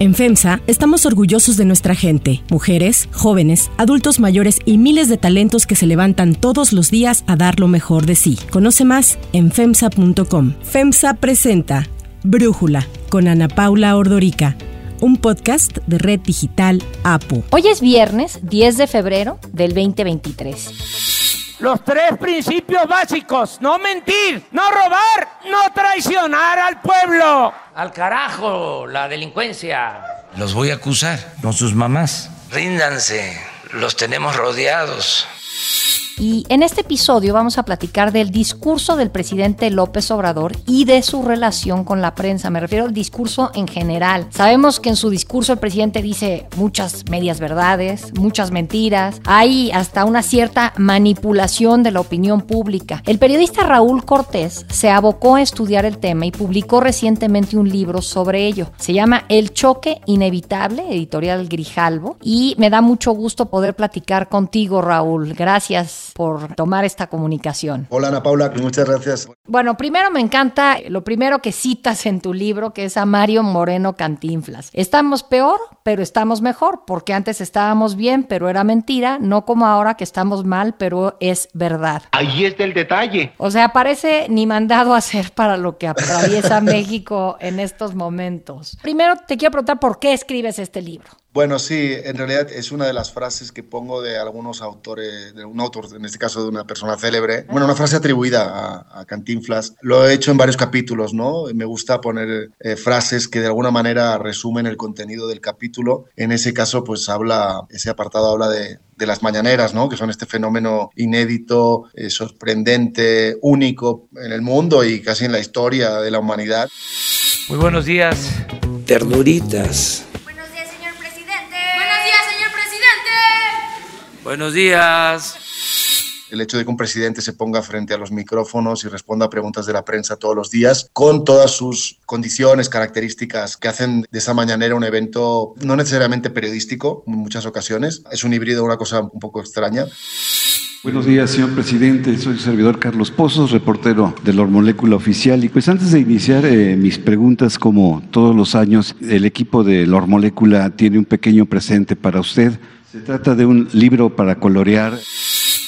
En FEMSA estamos orgullosos de nuestra gente, mujeres, jóvenes, adultos mayores y miles de talentos que se levantan todos los días a dar lo mejor de sí. Conoce más en FEMSA.com. FEMSA presenta Brújula con Ana Paula Ordorica un podcast de Red Digital APU. Hoy es viernes 10 de febrero del 2023. Los tres principios básicos, no mentir, no robar, no traicionar al pueblo. Al carajo, la delincuencia. Los voy a acusar con sus mamás. Ríndanse, los tenemos rodeados. Y en este episodio vamos a platicar del discurso del presidente López Obrador y de su relación con la prensa. Me refiero al discurso en general. Sabemos que en su discurso el presidente dice muchas medias verdades, muchas mentiras. Hay hasta una cierta manipulación de la opinión pública. El periodista Raúl Cortés se abocó a estudiar el tema y publicó recientemente un libro sobre ello. Se llama El choque inevitable, editorial Grijalvo. Y me da mucho gusto poder platicar contigo, Raúl. Gracias por tomar esta comunicación. Hola Ana Paula, muchas gracias. Bueno, primero me encanta lo primero que citas en tu libro, que es a Mario Moreno Cantinflas. Estamos peor, pero estamos mejor, porque antes estábamos bien, pero era mentira, no como ahora que estamos mal, pero es verdad. Ahí está el detalle. O sea, parece ni mandado a hacer para lo que atraviesa México en estos momentos. Primero te quiero preguntar por qué escribes este libro. Bueno, sí, en realidad es una de las frases que pongo de algunos autores, de un autor, en este caso de una persona célebre. Bueno, una frase atribuida a, Cantinflas. Lo he hecho en varios capítulos, ¿no? Me gusta poner eh, frases que de alguna manera resumen el contenido del capítulo. En ese caso, pues habla, ese apartado habla de, las mañaneras, ¿no? Que son este fenómeno inédito, eh, sorprendente, único en el mundo y casi en la historia de la humanidad. Muy buenos días. Ternuritas Buenos días. El hecho de que un presidente se ponga frente a los micrófonos y responda a preguntas de la prensa todos los días, con todas sus condiciones, características que hacen de esa mañanera un evento no necesariamente periodístico en muchas ocasiones. Es un híbrido, una cosa un poco extraña. Buenos días, señor presidente. Soy el servidor Carlos Pozos, reportero de la Molécula Oficial. Y pues antes de iniciar eh, mis preguntas, como todos los años, el equipo de la Molécula tiene un pequeño presente para usted. Se trata de un libro para colorear.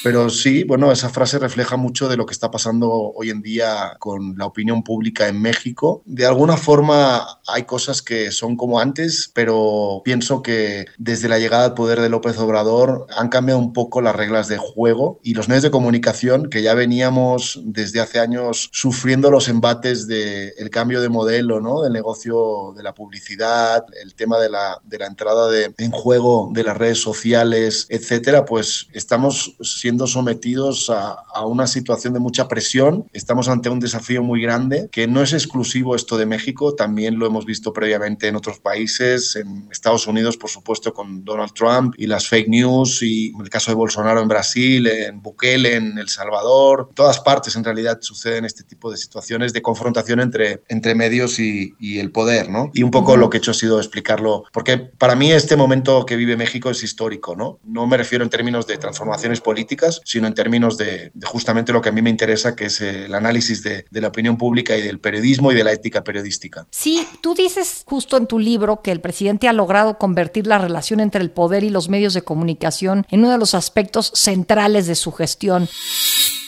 Pero sí, bueno, esa frase refleja mucho de lo que está pasando hoy en día con la opinión pública en México. De alguna forma hay cosas que son como antes, pero pienso que desde la llegada al poder de López Obrador han cambiado un poco las reglas de juego y los medios de comunicación que ya veníamos desde hace años sufriendo los embates del cambio de modelo, ¿no? Del negocio de la publicidad, el tema de la, de la entrada de, en juego de las redes sociales, etcétera, pues estamos siendo sometidos a, a, una situación de mucha presión. Estamos ante un desafío muy grande que no es exclusivo esto de México, también lo hemos visto previamente en otros países, en Estados Unidos, por supuesto, con Donald Trump y las fake news, y el caso de Bolsonaro en Brasil, en Bukele, en El Salvador. En todas partes, en realidad, suceden este tipo de situaciones de confrontación entre, entre medios y, y el poder, ¿no? Y un poco lo que he hecho ha sido explicarlo, porque para mí este momento que vive México es histórico, ¿no? No me refiero en términos de transformaciones políticas, sino en términos de, justamente lo que a mí me interesa, que es el análisis de, de, la opinión pública y del periodismo y de la ética periodística. Sí, tú dices justo en tu libro que el presidente ha logrado convertir la relación entre el poder y los medios de comunicación en uno de los aspectos centrales de su gestión.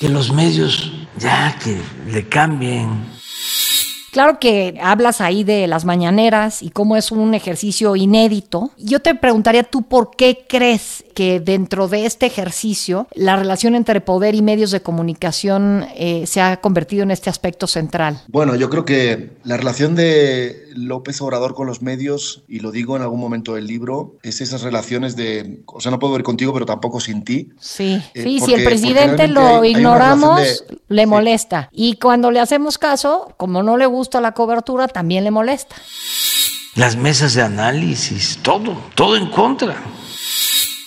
Que los medios ya que le cambien Claro que hablas ahí de las mañaneras y cómo es un ejercicio inédito. Yo te preguntaría tú por qué crees que dentro de este ejercicio la relación entre poder y medios de comunicación eh, se ha convertido en este aspecto central. Bueno, yo creo que la relación de López Obrador con los medios, y lo digo en algún momento del libro, es esas relaciones de, o sea, no puedo ver contigo, pero tampoco sin ti. Sí, eh, sí, si el presidente lo ignoramos, le molesta. Y cuando le hacemos caso, como no le gusta la cobertura, también le molesta. Las mesas de análisis, todo, todo en contra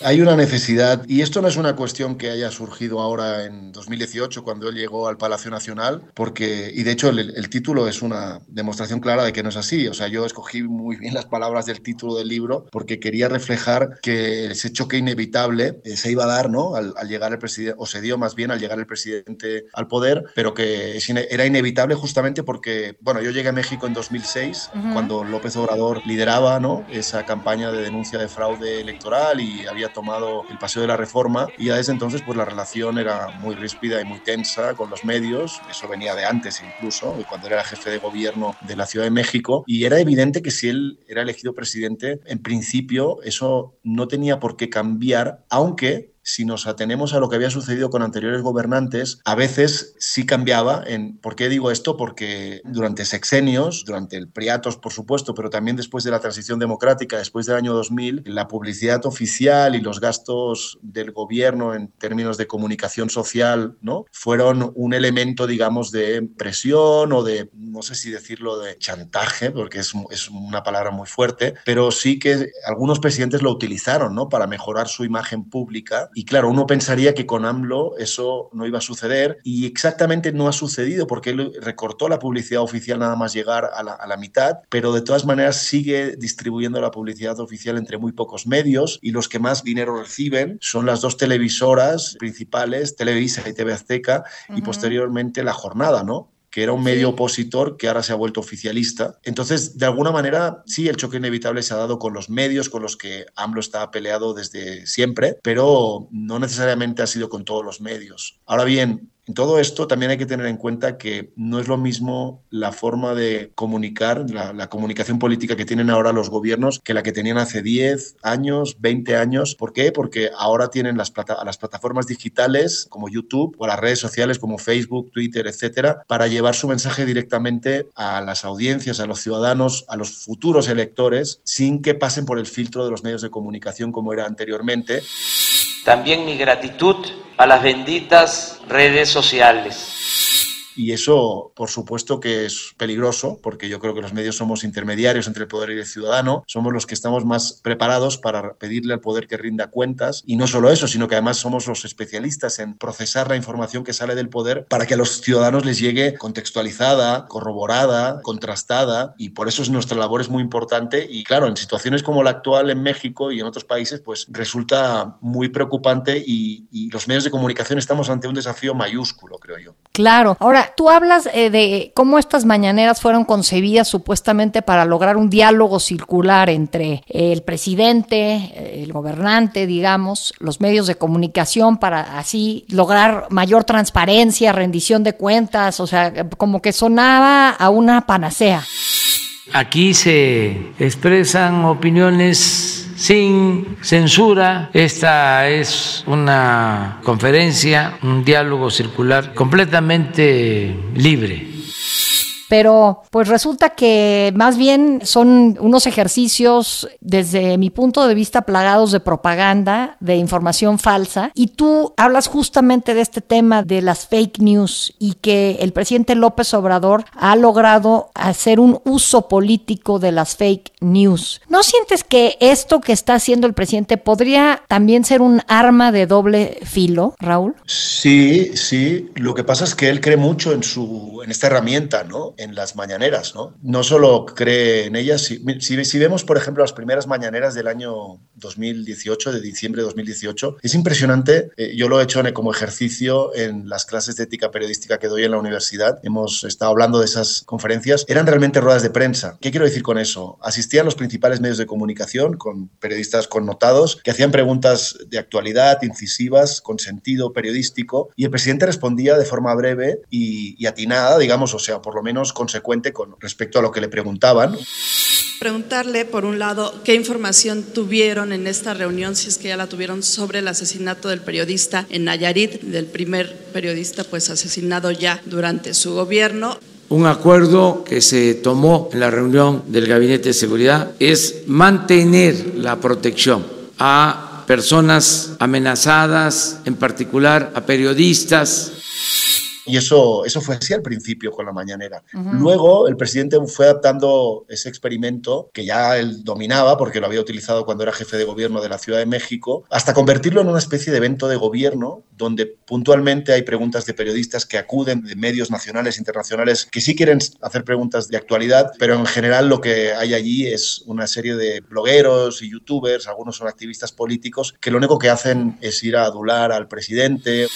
Hay una necesidad, y esto no es una cuestión que haya surgido ahora en 2018, cuando él llegó al Palacio Nacional, porque, y de hecho el, el título es una demostración clara de que no es así. O sea, yo escogí muy bien las palabras del título del libro porque quería reflejar que ese choque inevitable eh, se iba a dar, ¿no? Al, al llegar el presidente, o se dio más bien al llegar el presidente al poder, pero que era inevitable justamente porque, bueno, yo llegué a México en 2006, uh -huh. cuando López Obrador lideraba, ¿no? Esa campaña de denuncia de fraude electoral y había tomado el paseo de la reforma y ya desde entonces pues la relación era muy ríspida y muy tensa con los medios, eso venía de antes incluso, cuando era jefe de gobierno de la Ciudad de México. Y era evidente que si él era elegido presidente, en principio eso no tenía por qué cambiar, aunque si nos atenemos a lo que había sucedido con anteriores gobernantes, a veces sí cambiaba. En, ¿Por qué digo esto? Porque durante sexenios, durante el Priatos, por supuesto, pero también después de la transición democrática, después del año 2000, la publicidad oficial y los gastos del gobierno en términos de comunicación social, ¿no? Fueron un elemento, digamos, de presión o de, no sé si decirlo, de chantaje, porque es, es una palabra muy fuerte, pero sí que algunos presidentes lo utilizaron, ¿no? Para mejorar su imagen pública y claro, uno pensaría que con AMLO eso no iba a suceder y exactamente no ha sucedido porque él recortó la publicidad oficial nada más llegar a la, a la, mitad, pero de todas maneras sigue distribuyendo la publicidad oficial entre muy pocos medios y los que más dinero reciben son las dos televisoras principales, Televisa y TV Azteca, uh -huh. y posteriormente La Jornada, ¿no? Que era un medio opositor que ahora se ha vuelto oficialista. Entonces, de alguna manera, sí, el choque inevitable se ha dado con los medios con los que AMLO está peleado desde siempre, pero no necesariamente ha sido con todos los medios. Ahora bien, en todo esto también hay que tener en cuenta que no es lo mismo la forma de comunicar, la, comunicación política que tienen ahora los gobiernos que la que tenían hace 10 años, 20 años. ¿Por qué? Porque ahora tienen las, plata las plataformas digitales como YouTube o las redes sociales como Facebook, Twitter, etcétera, para llevar su mensaje directamente a las audiencias, a los ciudadanos, a los futuros electores, sin que pasen por el filtro de los medios de comunicación como era anteriormente. También mi gratitud a las benditas redes sociales. Y eso, por supuesto, que es peligroso, porque yo creo que los medios somos intermediarios entre el poder y el ciudadano, somos los que estamos más preparados para pedirle al poder que rinda cuentas. Y no solo eso, sino que además somos los especialistas en procesar la información que sale del poder para que a los ciudadanos les llegue contextualizada, corroborada, contrastada. Y por eso es nuestra labor es muy importante. Y claro, en situaciones como la actual en México y en otros países, pues resulta muy preocupante y, y los medios de comunicación estamos ante un desafío mayúsculo, creo yo. Claro. Ahora, tú hablas eh, de cómo estas mañaneras fueron concebidas supuestamente para lograr un diálogo circular entre el presidente, el gobernante, digamos, los medios de comunicación para así lograr mayor transparencia, rendición de cuentas, o sea, como que sonaba a una panacea. Aquí se expresan opiniones sin censura. Esta es una conferencia, un diálogo circular completamente libre. Pero pues resulta que más bien son unos ejercicios desde mi punto de vista plagados de propaganda, de información falsa. Y tú hablas justamente de este tema de las fake news y que el presidente López Obrador ha logrado hacer un uso político de las fake news. ¿No sientes que esto que está haciendo el presidente podría también ser un arma de doble filo, Raúl? Sí, sí. Lo que pasa es que él cree mucho en, su, en esta herramienta, ¿no? En las mañaneras, ¿no? No solo cree en ellas, si, si, si, vemos, por ejemplo, las primeras mañaneras del año 2018, de diciembre de 2018, es impresionante, eh, yo lo he hecho como ejercicio en las clases de ética periodística que doy en la universidad, hemos estado hablando de esas conferencias, eran realmente ruedas de prensa. ¿Qué quiero decir con eso? Asistían los principales medios de comunicación, con periodistas connotados, que hacían preguntas de actualidad, incisivas, con sentido periodístico, y el presidente respondía de forma breve y, y atinada, digamos, o sea, por lo menos consecuente con respecto a lo que le preguntaban. Preguntarle, por un lado, qué información tuvieron en esta reunión, si es que ya la tuvieron, sobre el asesinato del periodista en Nayarit, del primer periodista pues asesinado ya durante su gobierno. Un acuerdo que se tomó en la reunión del Gabinete de Seguridad es mantener la protección a personas amenazadas, en particular a periodistas Y eso, eso fue así al principio con la mañanera. Luego el presidente fue adaptando ese experimento que ya él dominaba porque lo había utilizado cuando era jefe de gobierno de la Ciudad de México, hasta convertirlo en una especie de evento de gobierno donde puntualmente hay preguntas de periodistas que acuden de medios nacionales, internacionales, que sí quieren hacer preguntas de actualidad, pero en general lo que hay allí es una serie de blogueros y youtubers, algunos son activistas políticos, que lo único que hacen es ir a adular al presidente.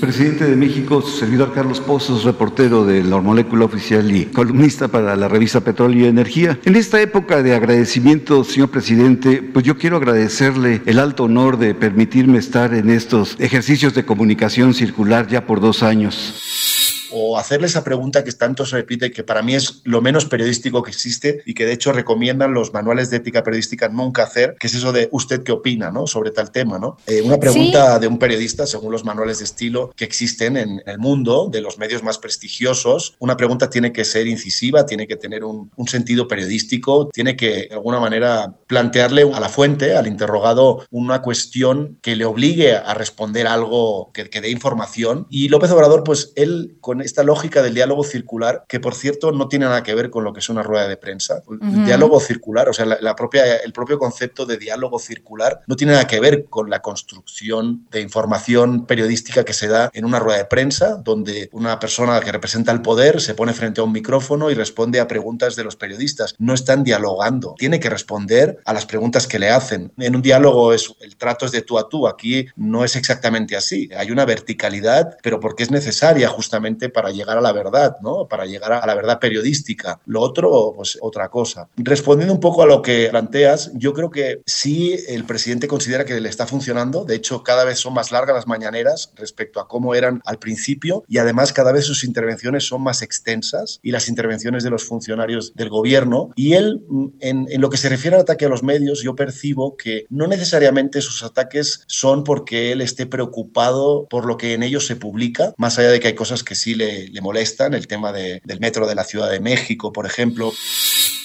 Presidente de México, su servidor Carlos Pozos, reportero de la Molécula Oficial y columnista para la revista Petróleo y Energía. En esta época de agradecimiento, señor presidente, pues yo quiero agradecerle el alto honor de permitirme estar en estos ejercicios de comunicación circular ya por dos años o hacerle esa pregunta que tanto se repite, que para mí es lo menos periodístico que existe y que de hecho recomiendan los manuales de ética periodística nunca hacer, que es eso de usted qué opina ¿no? sobre tal tema. ¿no? Eh, una pregunta de un periodista, según los manuales de estilo que existen en el mundo, de los medios más prestigiosos, una pregunta tiene que ser incisiva, tiene que tener un, un sentido periodístico, tiene que de alguna manera plantearle a la fuente, al interrogado, una cuestión que le obligue a responder algo que, que dé información. Y López Obrador, pues él con esta lógica del diálogo circular, que por cierto no tiene nada que ver con lo que es una rueda de prensa. El diálogo circular, o sea, la, propia, el propio concepto de diálogo circular no tiene nada que ver con la construcción de información periodística que se da en una rueda de prensa, donde una persona que representa el poder se pone frente a un micrófono y responde a preguntas de los periodistas. No están dialogando, tiene que responder a las preguntas que le hacen. En un diálogo es, el trato es de tú a tú, aquí no es exactamente así. Hay una verticalidad, pero porque es necesaria justamente para llegar a la verdad, ¿no? Para llegar a la verdad periodística. Lo otro, pues otra cosa. Respondiendo un poco a lo que planteas, yo creo que sí el presidente considera que le está funcionando. De hecho, cada vez son más largas las mañaneras respecto a cómo eran al principio y además cada vez sus intervenciones son más extensas y las intervenciones de los funcionarios del gobierno. Y él, en, en lo que se refiere al ataque a los medios, yo percibo que no necesariamente sus ataques son porque él esté preocupado por lo que en ellos se publica, más allá de que hay cosas que sí le, molestan, el tema del metro de la Ciudad de México, por ejemplo.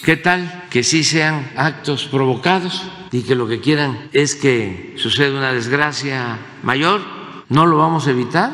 ¿Qué tal que sí sean actos provocados y que lo que quieran es que suceda una desgracia mayor? ¿No lo vamos a evitar?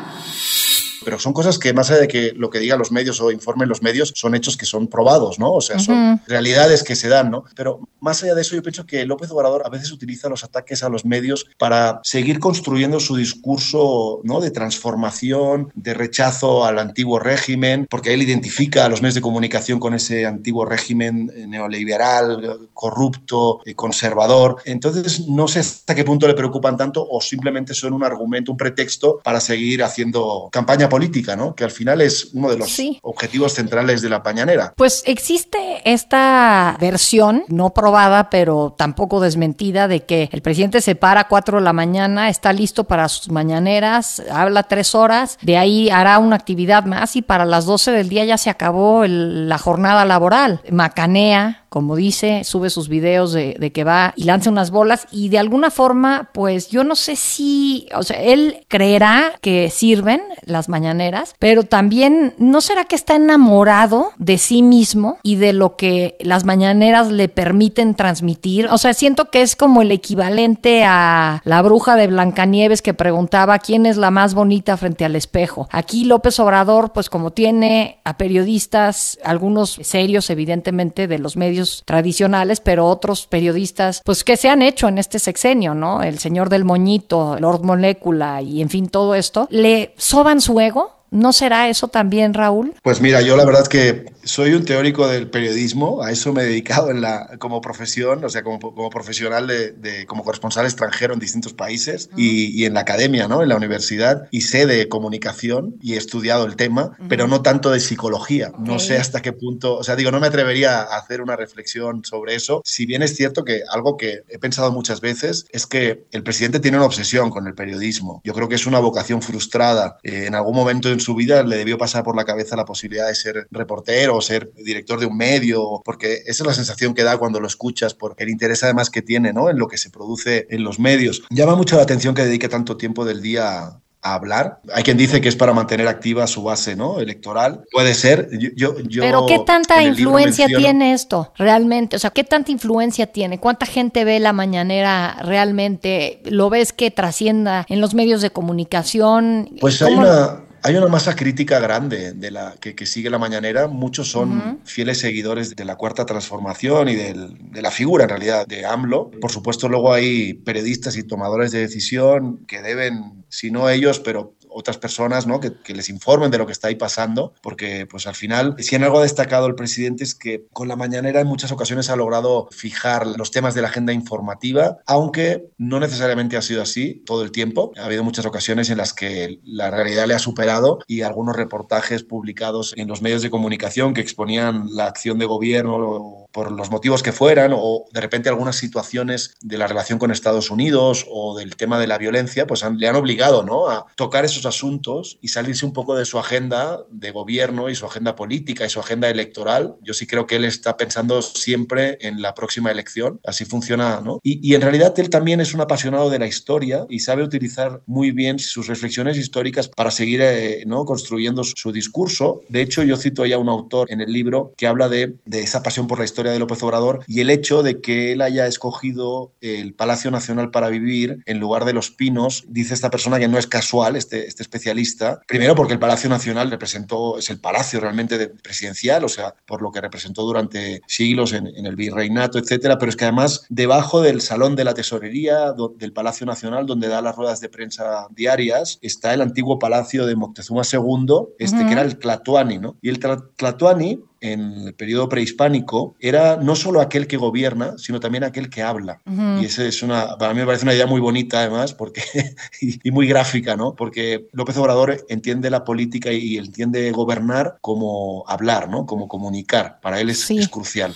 Pero son cosas que más allá de que lo que digan los medios o informen los medios, son hechos que son probados, ¿no? O sea, son realidades que se dan, ¿no? Pero más allá de eso, yo pienso que López Obrador a veces utiliza los ataques a los medios para seguir construyendo su discurso, ¿no? De transformación, de rechazo al antiguo régimen, porque él identifica a los medios de comunicación con ese antiguo régimen neoliberal, corrupto, conservador. Entonces, no sé hasta qué punto le preocupan tanto o simplemente son un argumento, un pretexto para seguir haciendo campaña política, ¿no? Que al final es uno de los objetivos centrales de la pañanera. Pues existe esta versión, no probada, pero tampoco desmentida, de que el presidente se para a 4 de la mañana, está listo para sus mañaneras, habla tres horas, de ahí hará una actividad más y para las 12 del día ya se acabó la jornada laboral. Macanea, como dice, sube sus videos de, que va y lanza unas bolas y de alguna forma, pues yo no sé si, o sea, él creerá que sirven las mañaneras, pero también no será que está enamorado de sí mismo y de lo que las mañaneras le permiten transmitir. O sea, siento que es como el equivalente a la bruja de Blancanieves que preguntaba quién es la más bonita frente al espejo. Aquí López Obrador, pues como tiene a periodistas, algunos serios evidentemente de los medios tradicionales, pero otros periodistas, pues que se han hecho en este sexenio, ¿no? El señor del moñito, Lord Molécula y en fin todo esto, le soban su ego ¿No será eso también, Raúl? Pues mira, yo la verdad que soy un teórico del periodismo, a eso me he dedicado en la, como profesión, o sea, como, como profesional de, como corresponsal extranjero en distintos países y, en la academia, ¿no? En la universidad, y sé de comunicación y he estudiado el tema, pero no tanto de psicología. No sé hasta qué punto, o sea, digo, no me atrevería a hacer una reflexión sobre eso, si bien es cierto que algo que he pensado muchas veces es que el presidente tiene una obsesión con el periodismo. Yo creo que es una vocación frustrada. Eh, en algún momento en su vida le debió pasar por la cabeza la posibilidad de ser reportero o ser director de un medio, porque esa es la sensación que da cuando lo escuchas, por el interés además que tiene ¿no? en lo que se produce en los medios. Llama mucho la atención que dedique tanto tiempo del día a hablar. Hay quien dice que es para mantener activa su base ¿no? electoral. Puede ser. Yo, yo, Pero ¿qué tanta influencia tiene esto realmente? O sea, ¿qué tanta influencia tiene? ¿Cuánta gente ve la mañanera realmente? ¿Lo ves que trascienda en los medios de comunicación? Pues hay una Hay una masa crítica grande de la que, que sigue la mañanera. Muchos son fieles seguidores de la cuarta transformación y del, de la figura, en realidad, de AMLO. Por supuesto, luego hay periodistas y tomadores de decisión que deben, si no ellos, pero otras personas ¿no? que, les informen de lo que está ahí pasando, porque pues al final, si en algo ha destacado el presidente es que con la mañanera en muchas ocasiones ha logrado fijar los temas de la agenda informativa, aunque no necesariamente ha sido así todo el tiempo. Ha habido muchas ocasiones en las que la realidad le ha superado y algunos reportajes publicados en los medios de comunicación que exponían la acción de gobierno por los motivos que fueran o de repente algunas situaciones de la relación con Estados Unidos o del tema de la violencia, pues le han obligado ¿no? a tocar esos asuntos y salirse un poco de su agenda de gobierno y su agenda política y su agenda electoral. Yo sí creo que él está pensando siempre en la próxima elección, así funciona, ¿no? Y, y en realidad él también es un apasionado de la historia y sabe utilizar muy bien sus reflexiones históricas para seguir eh, ¿no? construyendo su, discurso. De hecho, yo cito ya a un autor en el libro que habla de, de esa pasión por la historia de López Obrador y el hecho de que él haya escogido el Palacio Nacional para vivir en lugar de los pinos. Dice esta persona que no es casual, este, este especialista. Primero porque el Palacio Nacional representó, es el palacio realmente de, presidencial, o sea, por lo que representó durante siglos en, el virreinato, etcétera, pero es que además debajo del Salón de la Tesorería del Palacio Nacional, donde da las ruedas de prensa diarias, está el antiguo palacio de Moctezuma II, este que era el Tlatuani, ¿no? Y el Tlatuani en el periodo prehispánico era no solo aquel que gobierna, sino también aquel que habla. Y esa es una, para mí me parece una idea muy bonita además porque, y, muy gráfica, ¿no? Porque López Obrador entiende la política y, entiende gobernar como hablar, ¿no? Como comunicar. Para él es, es crucial.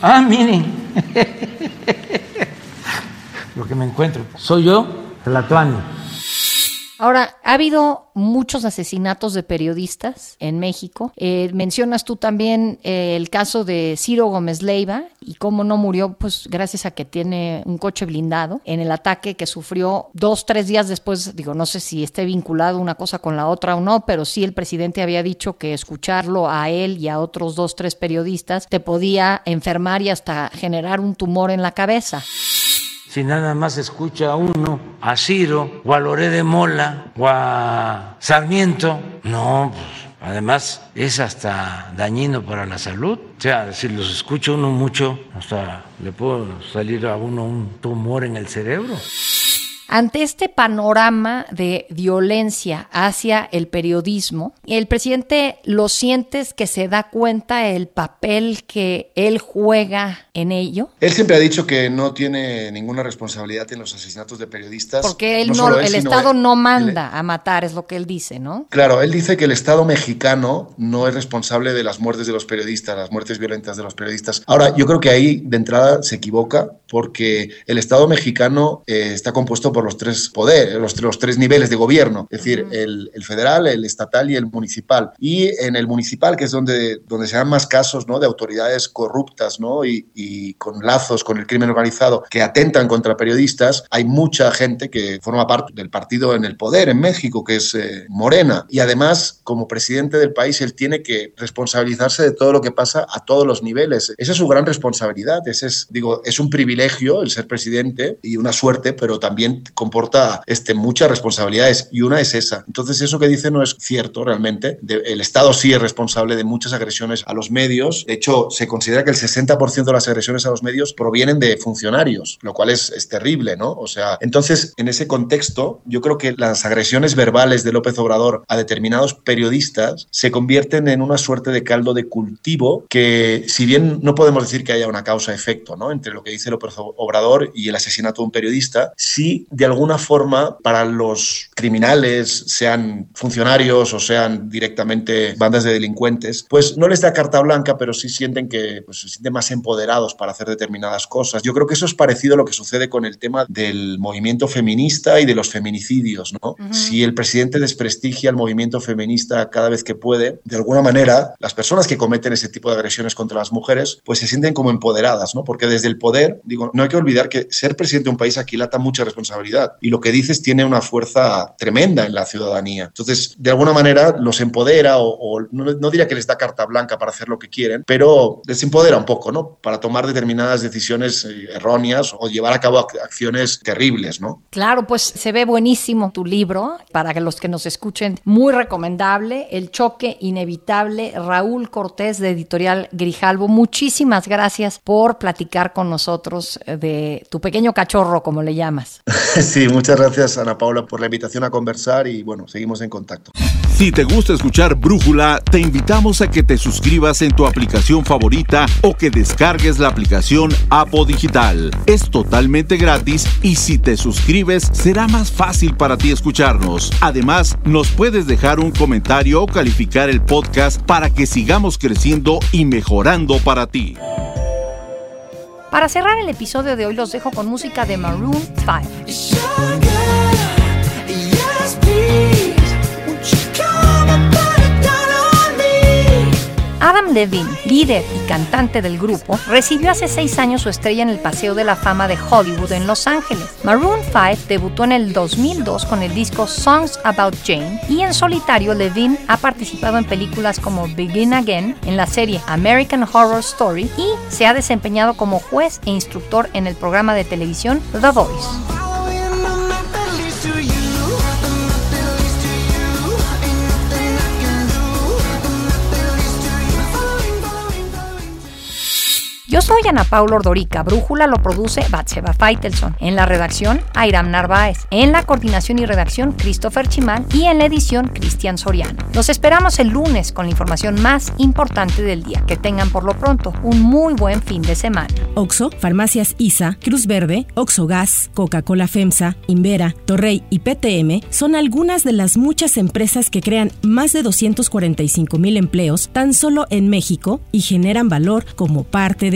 Ah, miren. Lo que me encuentro. Soy yo, Tlatuani. Ahora, ha habido muchos asesinatos de periodistas en México. Eh, mencionas tú también eh, el caso de Ciro Gómez Leiva y cómo no murió, pues gracias a que tiene un coche blindado en el ataque que sufrió dos, tres días después. Digo, no sé si esté vinculado una cosa con la otra o no, pero sí el presidente había dicho que escucharlo a él y a otros dos, tres periodistas te podía enfermar y hasta generar un tumor en la cabeza si nada más escucha a uno, a Ciro, o a Loré de Mola, o a Sarmiento, no, pues, además es hasta dañino para la salud. O sea, si los escucha uno mucho, hasta le puede salir a uno un tumor en el cerebro. Ante este panorama de violencia hacia el periodismo, el presidente lo sientes que se da cuenta el papel que él juega en ello. Él siempre ha dicho que no tiene ninguna responsabilidad en los asesinatos de periodistas. Porque él no, el Estado no manda a matar, es lo que él dice, ¿no? Claro, él dice que el Estado mexicano no es responsable de las muertes de los periodistas, las muertes violentas de los periodistas. Ahora, yo creo que ahí de entrada se equivoca porque el Estado mexicano eh, está compuesto por los tres poderes, los, los tres niveles de gobierno, es decir, el, el, federal, el estatal y el municipal. Y en el municipal, que es donde, donde se dan más casos ¿no? de autoridades corruptas ¿no? y, y con lazos con el crimen organizado que atentan contra periodistas, hay mucha gente que forma parte del partido en el poder en México, que es eh, Morena. Y además, como presidente del país, él tiene que responsabilizarse de todo lo que pasa a todos los niveles. Esa es su gran responsabilidad. Ese es, digo, es un privilegio el ser presidente y una suerte, pero también comporta este, muchas responsabilidades y una es esa. Entonces eso que dice no es cierto realmente. el Estado sí es responsable de muchas agresiones a los medios. De hecho, se considera que el 60% de las agresiones a los medios provienen de funcionarios, lo cual es, es terrible, ¿no? O sea, entonces en ese contexto yo creo que las agresiones verbales de López Obrador a determinados periodistas se convierten en una suerte de caldo de cultivo que si bien no podemos decir que haya una causa-efecto, ¿no? Entre lo que dice López Obrador y el asesinato de un periodista, sí de alguna forma para los criminales, sean funcionarios o sean directamente bandas de delincuentes, pues no les da carta blanca, pero sí sienten que pues, se sienten más empoderados para hacer determinadas cosas. Yo creo que eso es parecido a lo que sucede con el tema del movimiento feminista y de los feminicidios, ¿no? Si el presidente desprestigia el movimiento feminista cada vez que puede, de alguna manera las personas que cometen ese tipo de agresiones contra las mujeres, pues se sienten como empoderadas, ¿no? Porque desde el poder, digo, no hay que olvidar que ser presidente de un país aquilata mucha responsabilidad y lo que dices tiene una fuerza tremenda en la ciudadanía. Entonces, de alguna manera los empodera o, no, diría que les da carta blanca para hacer lo que quieren, pero les empodera un poco, ¿no? Para tomar determinadas decisiones eh, erróneas o llevar a cabo acciones terribles, ¿no? Claro, pues se ve buenísimo tu libro, para que los que nos escuchen, muy recomendable, El choque inevitable, Raúl Cortés de Editorial Grijalvo. Muchísimas gracias por platicar con nosotros de tu pequeño cachorro, como le llamas. Sí, muchas gracias Ana Paula por la invitación a conversar y bueno, seguimos en contacto. Si te gusta escuchar Brújula, te invitamos a que te suscribas en tu aplicación favorita o que descargues la aplicación Apo Digital. Es totalmente gratis y si te suscribes será más fácil para ti escucharnos. Además, nos puedes dejar un comentario o calificar el podcast para que sigamos creciendo y mejorando para ti. Para cerrar el episodio de hoy los dejo con música de Maroon 5. Adam Levine, líder y cantante del grupo, recibió hace seis años su estrella en el Paseo de la Fama de Hollywood en Los Ángeles. Maroon 5 debutó en el 2002 con el disco Songs About Jane y en solitario Levine ha participado en películas como Begin Again, en la serie American Horror Story y se ha desempeñado como juez e instructor en el programa de televisión The Voice. Yo soy Ana Paula Ordorica. Brújula lo produce Batseba Feitelson. En la redacción, Airam Narváez. En la coordinación y redacción, Christopher Chimán. Y en la edición, Cristian Soriano. Los esperamos el lunes con la información más importante del día. Que tengan por lo pronto un muy buen fin de semana. Oxo, Farmacias ISA, Cruz Verde, Oxo Gas, Coca-Cola FEMSA, Invera, Torrey y PTM son algunas de las muchas empresas que crean más de 245 mil empleos tan solo en México y generan valor como parte